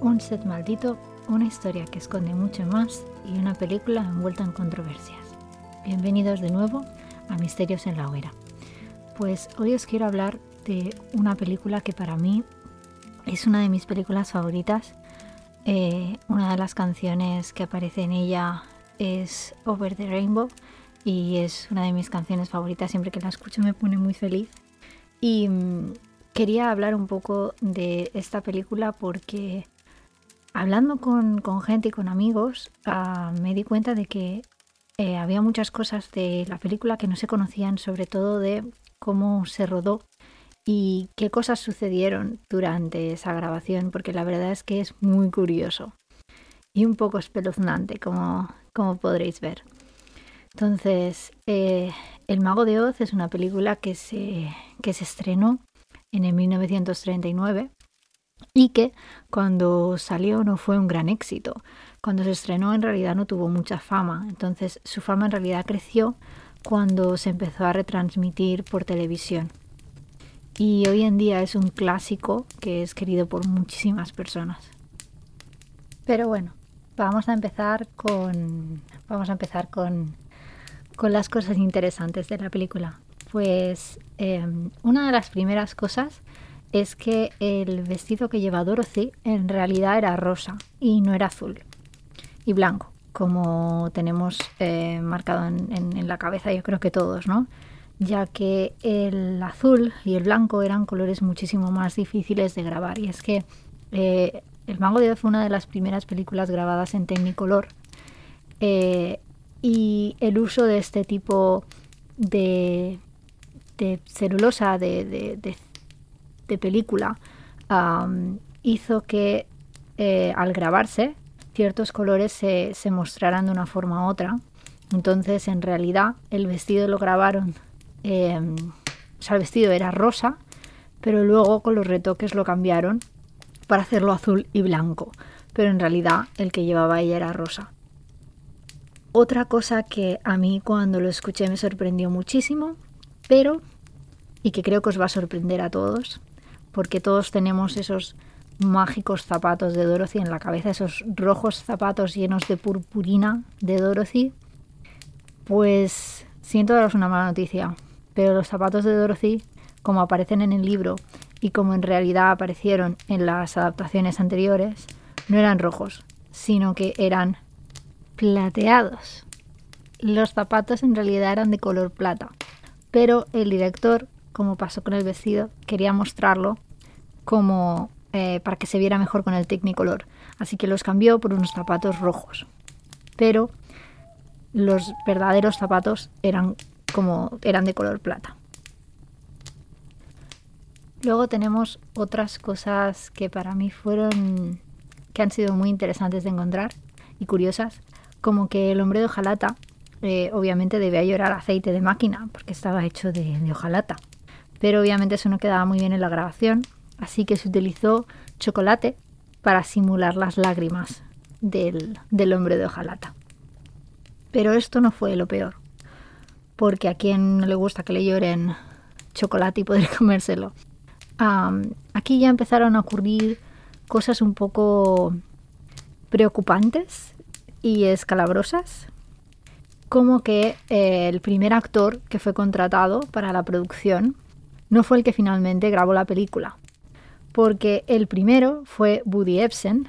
Un set maldito, una historia que esconde mucho más y una película envuelta en controversias. Bienvenidos de nuevo a Misterios en la Hoguera. Pues hoy os quiero hablar de una película que para mí es una de mis películas favoritas. Eh, una de las canciones que aparece en ella es Over the Rainbow y es una de mis canciones favoritas. Siempre que la escucho me pone muy feliz. Y mm, quería hablar un poco de esta película porque hablando con, gente y con amigos ah, me di cuenta de que eh, había muchas cosas de la película que no se conocían, sobre todo de cómo se rodó y qué cosas sucedieron durante esa grabación, porque la verdad es que es muy curioso y un poco espeluznante, como, como podréis ver. Entonces, eh, El Mago de Oz es una película que se, que se estrenó en el 1939 y que cuando salió no fue un gran éxito. Cuando se estrenó en realidad no tuvo mucha fama, entonces su fama en realidad creció cuando se empezó a retransmitir por televisión. Y hoy en día es un clásico que es querido por muchísimas personas. Pero bueno, vamos a empezar con vamos a empezar con, con las cosas interesantes de la película. Pues em, una de las primeras cosas es que el vestido que lleva Dorothy en realidad era rosa y no era azul y blanco, como tenemos eh, marcado en, la cabeza yo creo que todos, ¿no? Ya que el azul y el blanco eran colores muchísimo más difíciles de grabar y es que eh, El Mago de Oz fue una de las primeras películas grabadas en Technicolor eh, y el uso de este tipo de, de celulosa, de, de, película hizo que eh, al grabarse ciertos colores se, se, mostraran de una forma u otra. Entonces, en realidad, el vestido lo grabaron, em, o sea, el vestido era rosa, pero luego con los retoques lo cambiaron para hacerlo azul y blanco. Pero en realidad el que llevaba ella era rosa. Otra cosa que a mí cuando lo escuché me sorprendió muchísimo, pero y que creo que os va a sorprender a todos, porque todos tenemos esos mágicos zapatos de Dorothy en la cabeza, esos rojos zapatos llenos de purpurina de Dorothy, pues siento daros una mala noticia, pero los zapatos de Dorothy, como aparecen en el libro y como en realidad aparecieron en las adaptaciones anteriores, no eran rojos, sino que eran plateados. Los zapatos en realidad eran de color plata, pero el director, como pasó con el vestido, quería mostrarlo como eh, para que se viera mejor con el Technicolor. Así que los cambió por unos zapatos rojos. Pero los verdaderos zapatos eran como eran de color plata. Luego tenemos otras cosas que para mí fueron que han sido muy interesantes de encontrar y curiosas, como que el hombre de hojalata eh, obviamente debía llorar aceite de máquina porque estaba hecho de, de hojalata. Pero obviamente eso no quedaba muy bien en la grabación así que se utilizó chocolate para simular las lágrimas del, hombre de hojalata. Pero esto no fue lo peor, porque a quien no le gusta que le lloren chocolate y poder comérselo. aquí ya empezaron a ocurrir cosas un poco preocupantes y escalabrosas, como que eh, el primer actor que fue contratado para la producción no fue el que finalmente grabó la película, porque el primero fue Woody Ebsen,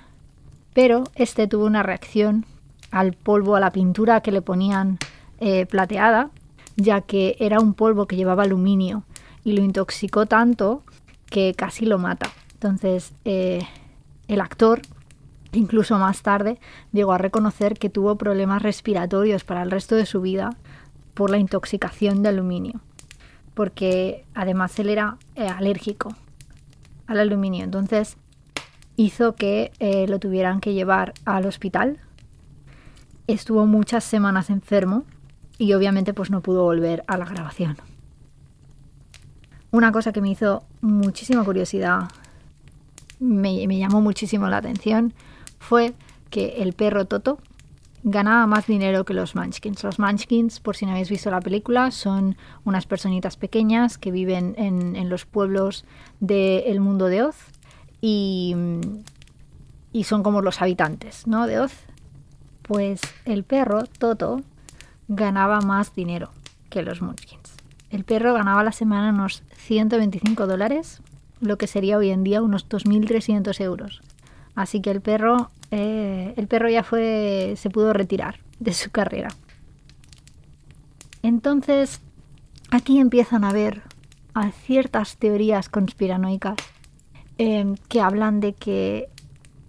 pero este tuvo una reacción al polvo, a la pintura que le ponían eh, plateada, ya que era un polvo que llevaba aluminio y lo intoxicó tanto que casi lo mata. Entonces, eh, el actor, incluso más tarde, llegó a reconocer que tuvo problemas respiratorios para el resto de su vida por la intoxicación de aluminio, porque además él era eh, alérgico al aluminio. Entonces hizo que eh, lo tuvieran que llevar al hospital. Estuvo muchas semanas enfermo y obviamente pues no pudo volver a la grabación. Una cosa que me hizo muchísima curiosidad, me, me llamó muchísimo la atención, fue que el perro Toto ganaba más dinero que los Munchkins. Los Munchkins, por si no habéis visto la película, son unas personitas pequeñas que viven en, los pueblos del mundo de Oz y, y son como los habitantes, ¿no? De Oz. Pues el perro, Toto, ganaba más dinero que los Munchkins. El perro ganaba a la semana unos 125 dólares, lo que sería hoy en día unos 2.300 euros. Así que el perro, eh, el perro ya fue, se pudo retirar de su carrera. Entonces, aquí empiezan a haber ciertas teorías conspiranoicas em, que hablan de que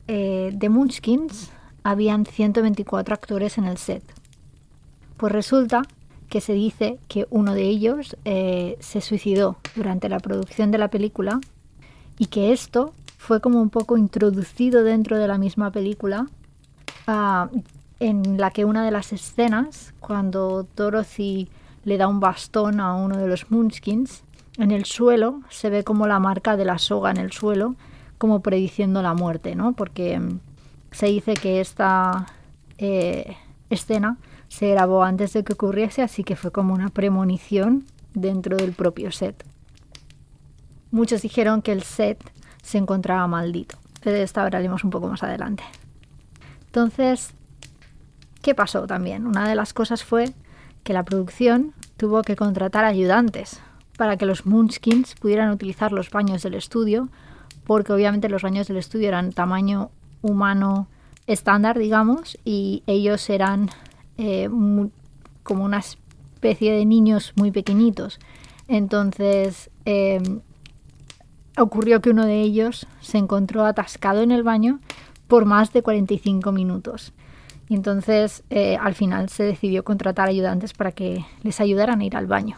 eh, de Munchkins habían 124 actores en el set. Pues resulta que se dice que uno de ellos eh, se suicidó durante la producción de la película y que esto fue como un poco introducido dentro de la misma película ah, en la que una de las escenas cuando Dorothy le da un bastón a uno de los Munchkins en el suelo se ve como la marca de la soga en el suelo como prediciendo la muerte, ¿no? Porque mm, se dice que esta eh, escena se grabó antes de que ocurriese, así que fue como una premonición dentro del propio set. Muchos dijeron que el set se encontraba maldito, pero de esta hablaremos un poco más adelante. Entonces, ¿qué pasó también? Una de las cosas fue que la producción tuvo que contratar ayudantes para que los Munchkins pudieran utilizar los baños del estudio, porque obviamente los baños del estudio eran tamaño humano estándar, digamos, y ellos eran eh, como una especie de niños muy pequeñitos. Entonces em, ocurrió que uno de ellos se encontró atascado en el baño por más de 45 minutos. Y entonces eh, al final se decidió contratar ayudantes para que les ayudaran a ir al baño.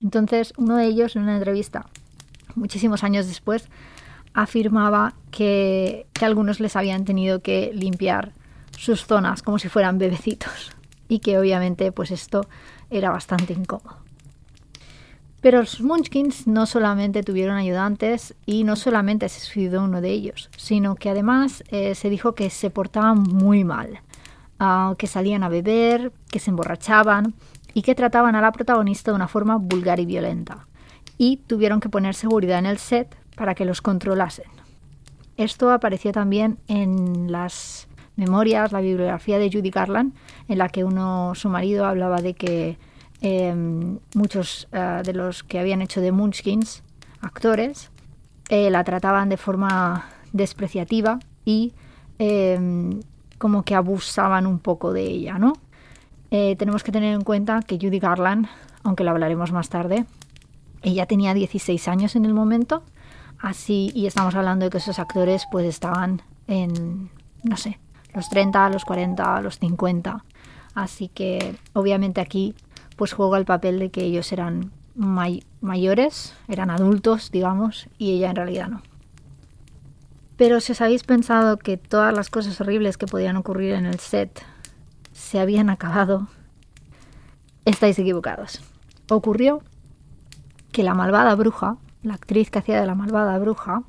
Entonces uno de ellos en una entrevista, muchísimos años después, afirmaba que, que algunos les habían tenido que limpiar sus zonas como si fueran bebecitos y que obviamente pues esto era bastante incómodo. Pero los Munchkins no solamente tuvieron ayudantes y no solamente se suicidó uno de ellos, sino que además eh, se dijo que se portaban muy mal, ah, que salían a beber, que se emborrachaban y que trataban a la protagonista de una forma vulgar y violenta. Y tuvieron que poner seguridad en el set para que los controlasen. Esto apareció también en las memorias, la bibliografía de Judy Garland, en la que uno, su marido, hablaba de que em, muchos eh, de los que habían hecho de Munchkins, actores, eh, la trataban de forma despreciativa y em, como que abusaban un poco de ella, ¿no? Eh, tenemos que tener en cuenta que Judy Garland, aunque lo hablaremos más tarde, ella tenía 16 años en el momento, así, y estamos hablando de que esos actores pues estaban en, no sé, los 30, los 40, los 50. Así que obviamente aquí pues juega el papel de que ellos eran mayores, eran adultos, digamos, y ella en realidad no. Pero si os habéis pensado que todas las cosas horribles que podían ocurrir en el set se habían acabado, estáis equivocados. Ocurrió que la malvada bruja, la actriz que hacía de la malvada bruja,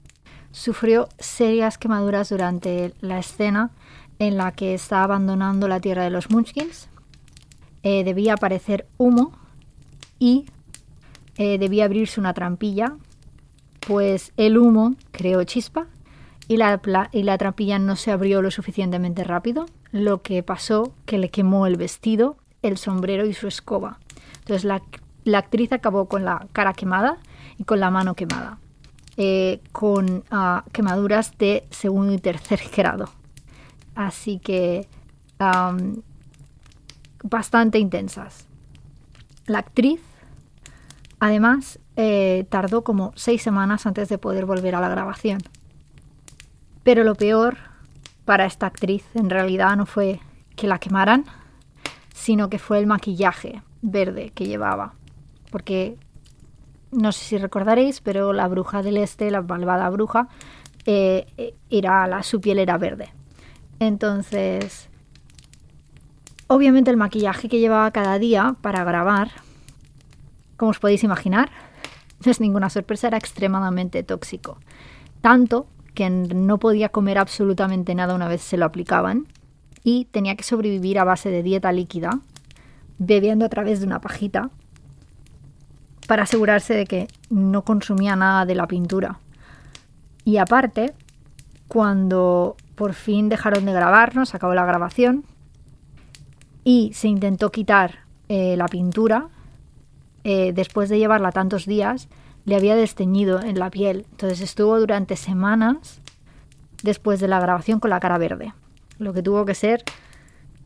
sufrió serias quemaduras durante la escena en la que está abandonando la tierra de los Munchkins. Eh, debía aparecer humo y eh, debía abrirse una trampilla, pues el humo creó chispa y la, y la trampilla no se abrió lo suficientemente rápido, lo que pasó que le quemó el vestido, el sombrero y su escoba. Entonces la, actriz acabó con la cara quemada y con la mano quemada, eh, con ah, quemaduras de segundo y tercer grado así que bastante intensas. La actriz, además, eh, tardó como seis semanas antes de poder volver a la grabación. Pero lo peor para esta actriz en realidad no fue que la quemaran, sino que fue el maquillaje verde que llevaba. Porque no sé si recordaréis, pero la bruja del este, la malvada bruja, eh, eh, la, su piel era verde. Entonces, obviamente el maquillaje que llevaba cada día para grabar, como os podéis imaginar, no es ninguna sorpresa, era extremadamente tóxico. Tanto que no podía comer absolutamente nada una vez se lo aplicaban y tenía que sobrevivir a base de dieta líquida, bebiendo a través de una pajita, para asegurarse de que no consumía nada de la pintura. Y aparte, cuando por fin dejaron de grabarnos, acabó la grabación y se intentó quitar eh, la pintura. Eh, después de llevarla tantos días, le había desteñido en la piel. Entonces estuvo durante semanas después de la grabación con la cara verde. Lo que tuvo que ser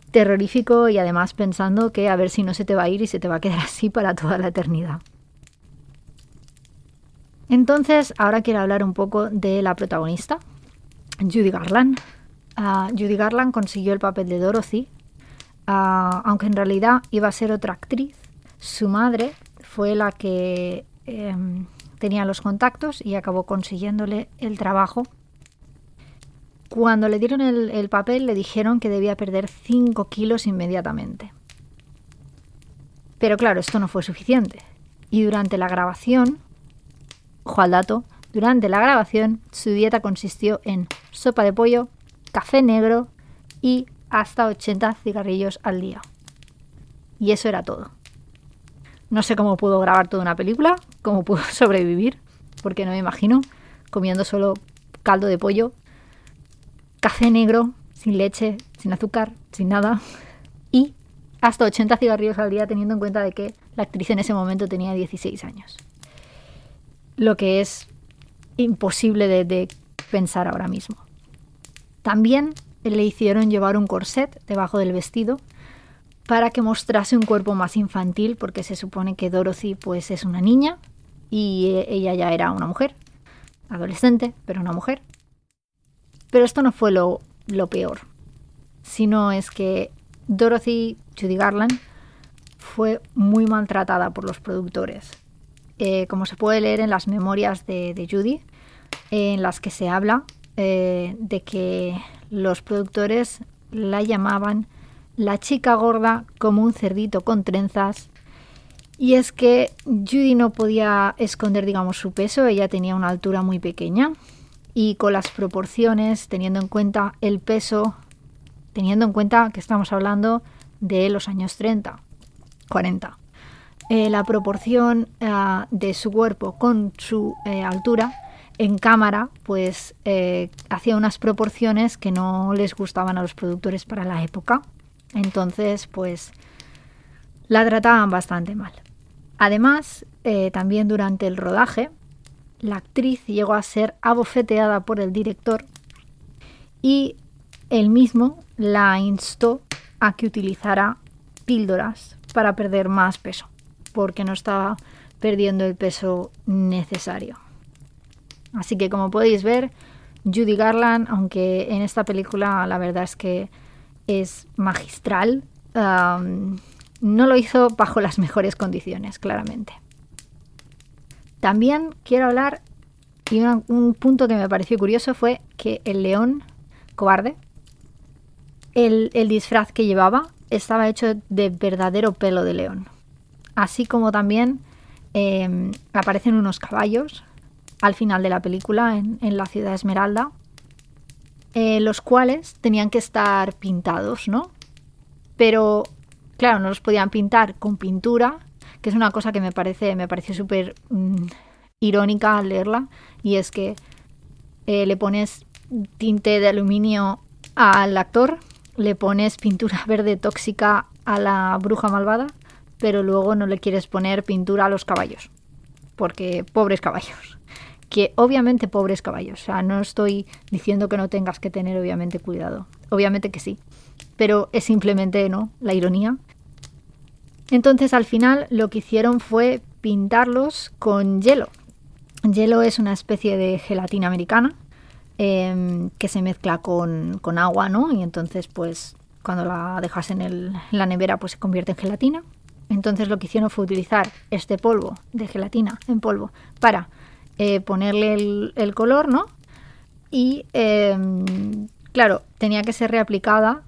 terrorífico y además pensando que a ver si no se te va a ir y se te va a quedar así para toda la eternidad. Entonces, ahora quiero hablar un poco de la protagonista, Judy Garland. Ah, Judy Garland consiguió el papel de Dorothy, aunque en realidad iba a ser otra actriz. Su madre fue la que em, tenía los contactos y acabó consiguiéndole el trabajo. Cuando le dieron el, papel le dijeron que debía perder 5 kilos inmediatamente. Pero claro, esto no fue suficiente. Y durante la grabación, ojo al dato, durante la grabación su dieta consistió en sopa de pollo, café negro y hasta 80 cigarrillos al día. Y eso era todo. No sé cómo pudo grabar toda una película, cómo pudo sobrevivir, porque no me imagino comiendo solo caldo de pollo, café negro, sin leche, sin azúcar, sin nada, y hasta 80 cigarrillos al día teniendo en cuenta de que la actriz en ese momento tenía 16 años. Lo que es imposible de, pensar ahora mismo. También le hicieron llevar un corset debajo del vestido para que mostrase un cuerpo más infantil, porque se supone que Dorothy pues es una niña y ella ya era una mujer, adolescente, pero una mujer. Pero esto no fue lo, peor, sino es que Dorothy Judy Garland fue muy maltratada por los productores. Eh, como se puede leer en las memorias de, Judy, en las que se habla eh, de que los productores la llamaban la chica gorda como un cerdito con trenzas. Y es que Judy no podía esconder, digamos, su peso, ella tenía una altura muy pequeña y con las proporciones, teniendo en cuenta el peso, teniendo en cuenta que estamos hablando de los años 30, 40. Eh, la proporción eh, de su cuerpo con su eh, altura en cámara, pues hacía unas proporciones que no les gustaban a los productores para la época. Entonces, pues la trataban bastante mal. Además, también durante el rodaje, la actriz llegó a ser abofeteada por el director y él mismo la instó a que utilizara píldoras para perder más peso porque no estaba perdiendo el peso necesario. Así que como podéis ver, Judy Garland, aunque en esta película la verdad es que es magistral, no lo hizo bajo las mejores condiciones, claramente. También quiero hablar, y un punto que me pareció curioso fue que el león cobarde, el disfraz que llevaba, estaba hecho de verdadero pelo de león así como también em, aparecen unos caballos al final de la película en, la ciudad Esmeralda, eh, los cuales tenían que estar pintados, ¿no? Pero, claro, no los podían pintar con pintura, que es una cosa que me parece, me pareció súper mm, irónica al leerla, y es que eh, le pones tinte de aluminio al actor, le pones pintura verde tóxica a la bruja malvada pero luego no le quieres poner pintura a los caballos, porque pobres caballos. Que obviamente pobres caballos, o sea, no estoy diciendo que no tengas que tener obviamente cuidado, obviamente que sí, pero es simplemente, ¿no? La ironía. Entonces al final lo que hicieron fue pintarlos con hielo. Hielo es una especie de gelatina americana em, que se mezcla con, agua, ¿no? Y entonces pues cuando la dejas en, en la nevera pues se convierte en gelatina entonces lo que hicieron fue utilizar este polvo de gelatina en polvo para eh, ponerle el, color, ¿no? Y em, claro, tenía que ser reaplicada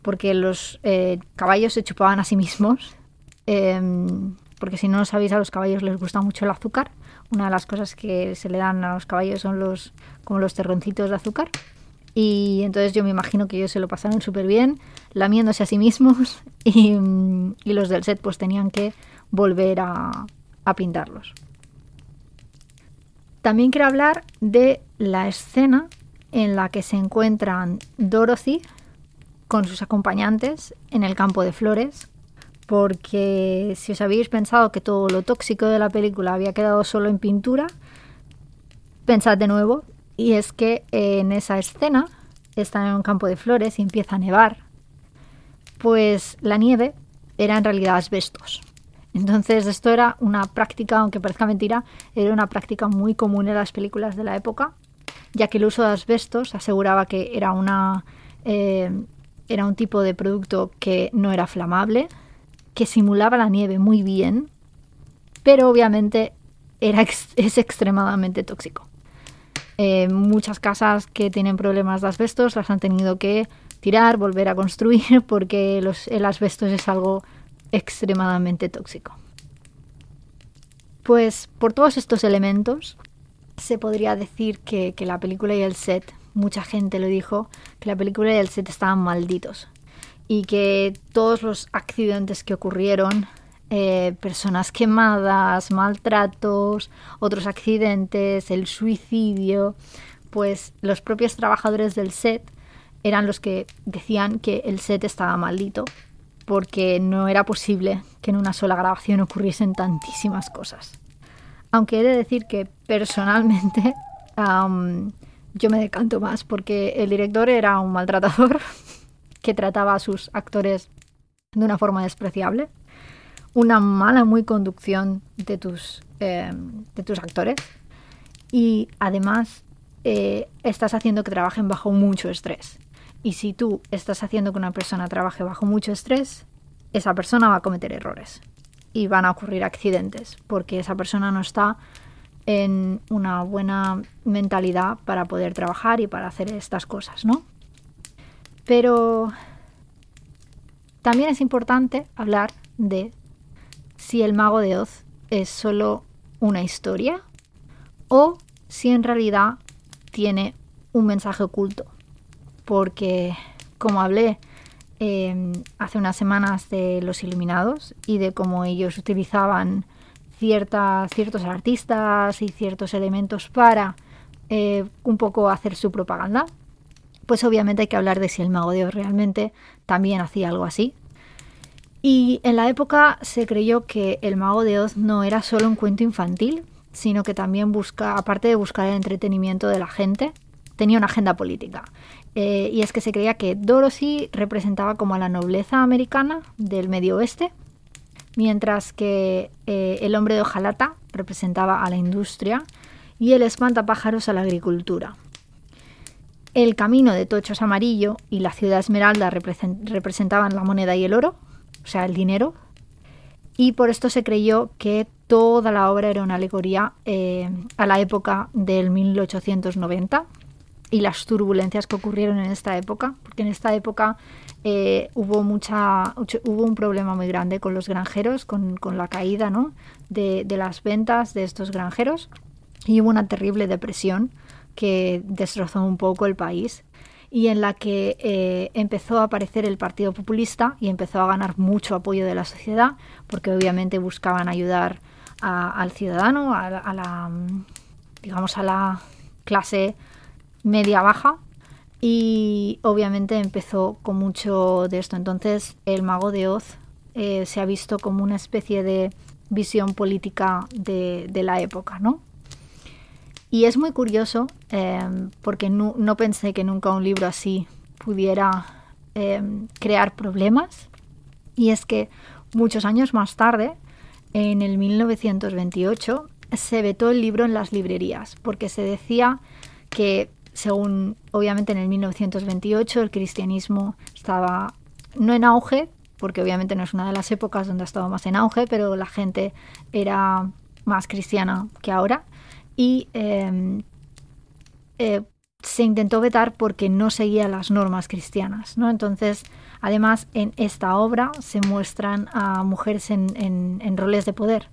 porque los eh, caballos se chupaban a sí mismos. Em, porque si no lo sabéis, a los caballos les gusta mucho el azúcar. Una de las cosas que se le dan a los caballos son los como los terroncitos de azúcar. Y entonces yo me imagino que ellos se lo pasaron súper bien, lamiéndose a sí mismos y, los del set pues tenían que volver a, a pintarlos. También quiero hablar de la escena en la que se encuentran Dorothy con sus acompañantes en el campo de flores, porque si os habéis pensado que todo lo tóxico de la película había quedado solo en pintura, pensad de nuevo, y es que en esa escena están en un campo de flores y empieza a nevar, pues la nieve era en realidad asbestos. Entonces esto era una práctica, aunque parezca mentira, era una práctica muy común en las películas de la época, ya que el uso de asbestos aseguraba que era, una, eh, era un tipo de producto que no era flamable, que simulaba la nieve muy bien, pero obviamente era es extremadamente tóxico. Eh, muchas casas que tienen problemas de asbestos las han tenido que tirar, volver a construir, porque el asbestos es algo extremadamente tóxico. Pues por todos estos elementos se podría decir que, la película y el set, mucha gente lo dijo, que la película y el set estaban malditos y que todos los accidentes que ocurrieron, eh, personas quemadas, maltratos, otros accidentes, el suicidio, pues los propios trabajadores del set eran los que decían que el set estaba maldito porque no era posible que en una sola grabación ocurriesen tantísimas cosas. Aunque he de decir que personalmente yo me decanto más porque el director era un maltratador que trataba a sus actores de una forma despreciable, una mala muy conducción de tus, em, de tus actores y además eh, estás haciendo que trabajen bajo mucho estrés. Y si tú estás haciendo que una persona trabaje bajo mucho estrés, esa persona va a cometer errores y van a ocurrir accidentes porque esa persona no está en una buena mentalidad para poder trabajar y para hacer estas cosas, ¿no? Pero también es importante hablar de si el mago de Oz es solo una historia o si en realidad tiene un mensaje oculto porque, como hablé em, hace unas semanas de los Iluminados y de cómo ellos utilizaban ciertos artistas y ciertos elementos para eh, un poco hacer su propaganda, pues obviamente hay que hablar de si el mago de Oz realmente también hacía algo así. Y en la época se creyó que el mago de Oz no era solo un cuento infantil, sino que también busca, aparte de buscar el entretenimiento de la gente, tenía una agenda política. Eh, y es que se creía que Dorothy representaba como a la nobleza americana del medio oeste, mientras que eh, el hombre de hojalata representaba a la industria y el espantapájaros a la agricultura. El camino de tochos amarillo y la ciudad esmeralda representaban la moneda y el oro, o sea, el dinero, y por esto se creyó que toda la obra era una alegoría eh, a la época del 1890 y las turbulencias que ocurrieron en esta época, porque en esta época eh, hubo, mucha, hubo un problema muy grande con los granjeros, con, la caída ¿no? de, las ventas de estos granjeros y hubo una terrible depresión que destrozó un poco el país y en la que eh, empezó a aparecer el Partido Populista y empezó a ganar mucho apoyo de la sociedad, porque obviamente buscaban ayudar al ciudadano, a, a la digamos a la clase media baja y obviamente empezó con mucho de esto. Entonces el mago de Oz eh, se ha visto como una especie de visión política de, la época, ¿no? Y es muy curioso em, porque no, pensé que nunca un libro así pudiera em, crear problemas. Y es que muchos años más tarde, en el 1928, se vetó el libro en las librerías porque se decía que según obviamente en el 1928 el cristianismo estaba no en auge, porque obviamente no es una de las épocas donde ha estado más en auge, pero la gente era más cristiana que ahora. Y em, eh, se intentó vetar porque no seguía las normas cristianas. ¿no? Entonces, además, en esta obra se muestran a mujeres en, roles de poder.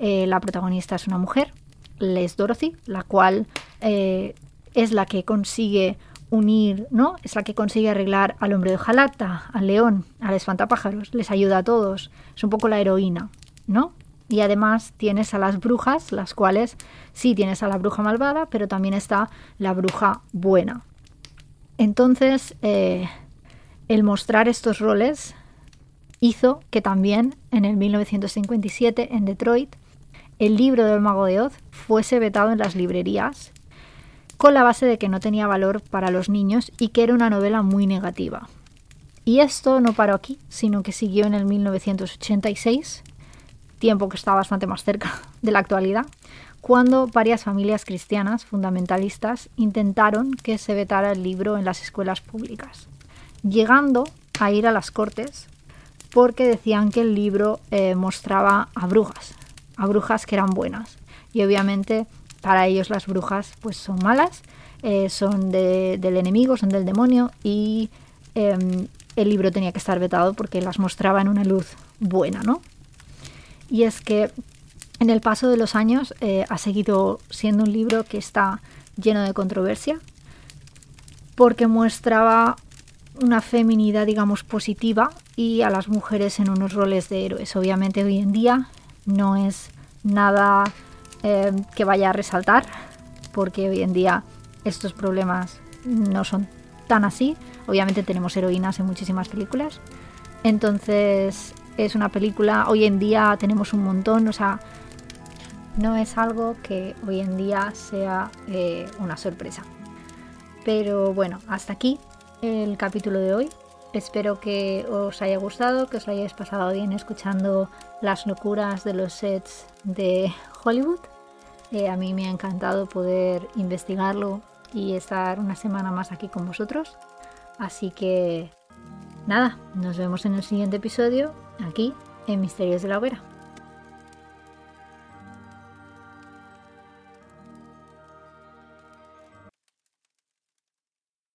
Eh, la protagonista es una mujer, Les Dorothy, la cual eh, es la que consigue unir, ¿no? Es la que consigue arreglar al hombre de Jalata, al león, al espantapájaros, les ayuda a todos, es un poco la heroína, ¿no? Y además tienes a las brujas, las cuales sí tienes a la bruja malvada, pero también está la bruja buena, Entonces, eh, el mostrar estos roles hizo que también en el 1957 en Detroit el libro del mago de Oz fuese vetado en las librerías con la base de que no tenía valor para los niños y que era una novela muy negativa. Y esto no paró aquí, sino que siguió en el 1986, tiempo que está bastante más cerca de la actualidad, cuando varias familias cristianas fundamentalistas intentaron que se vetara el libro en las escuelas públicas, llegando a ir a las cortes porque decían que el libro eh, mostraba a brujas, a brujas que eran buenas. Y obviamente para ellos las brujas pues son malas, eh, son del enemigo, son del demonio y em, el libro tenía que estar vetado porque las mostraba en una luz buena, ¿no? Y es que en el paso de los años eh, ha seguido siendo un libro que está lleno de controversia porque muestraba una feminidad, digamos, positiva y a las mujeres en unos roles de héroes. Obviamente hoy en día no es nada eh, que vaya a resaltar, porque hoy en día estos problemas no son tan así. Obviamente tenemos heroínas en muchísimas películas. Entonces es una película, hoy en día tenemos un montón, o sea, no es algo que hoy en día sea eh, una sorpresa. Pero bueno, hasta aquí el capítulo de hoy. Espero que os haya gustado, que os hayáis pasado bien escuchando las locuras de los sets de Hollywood. Eh, a mí me ha encantado poder investigarlo y estar una semana más aquí con vosotros. Así que nada, nos vemos en el siguiente episodio aquí en Misterios de la Hoguera.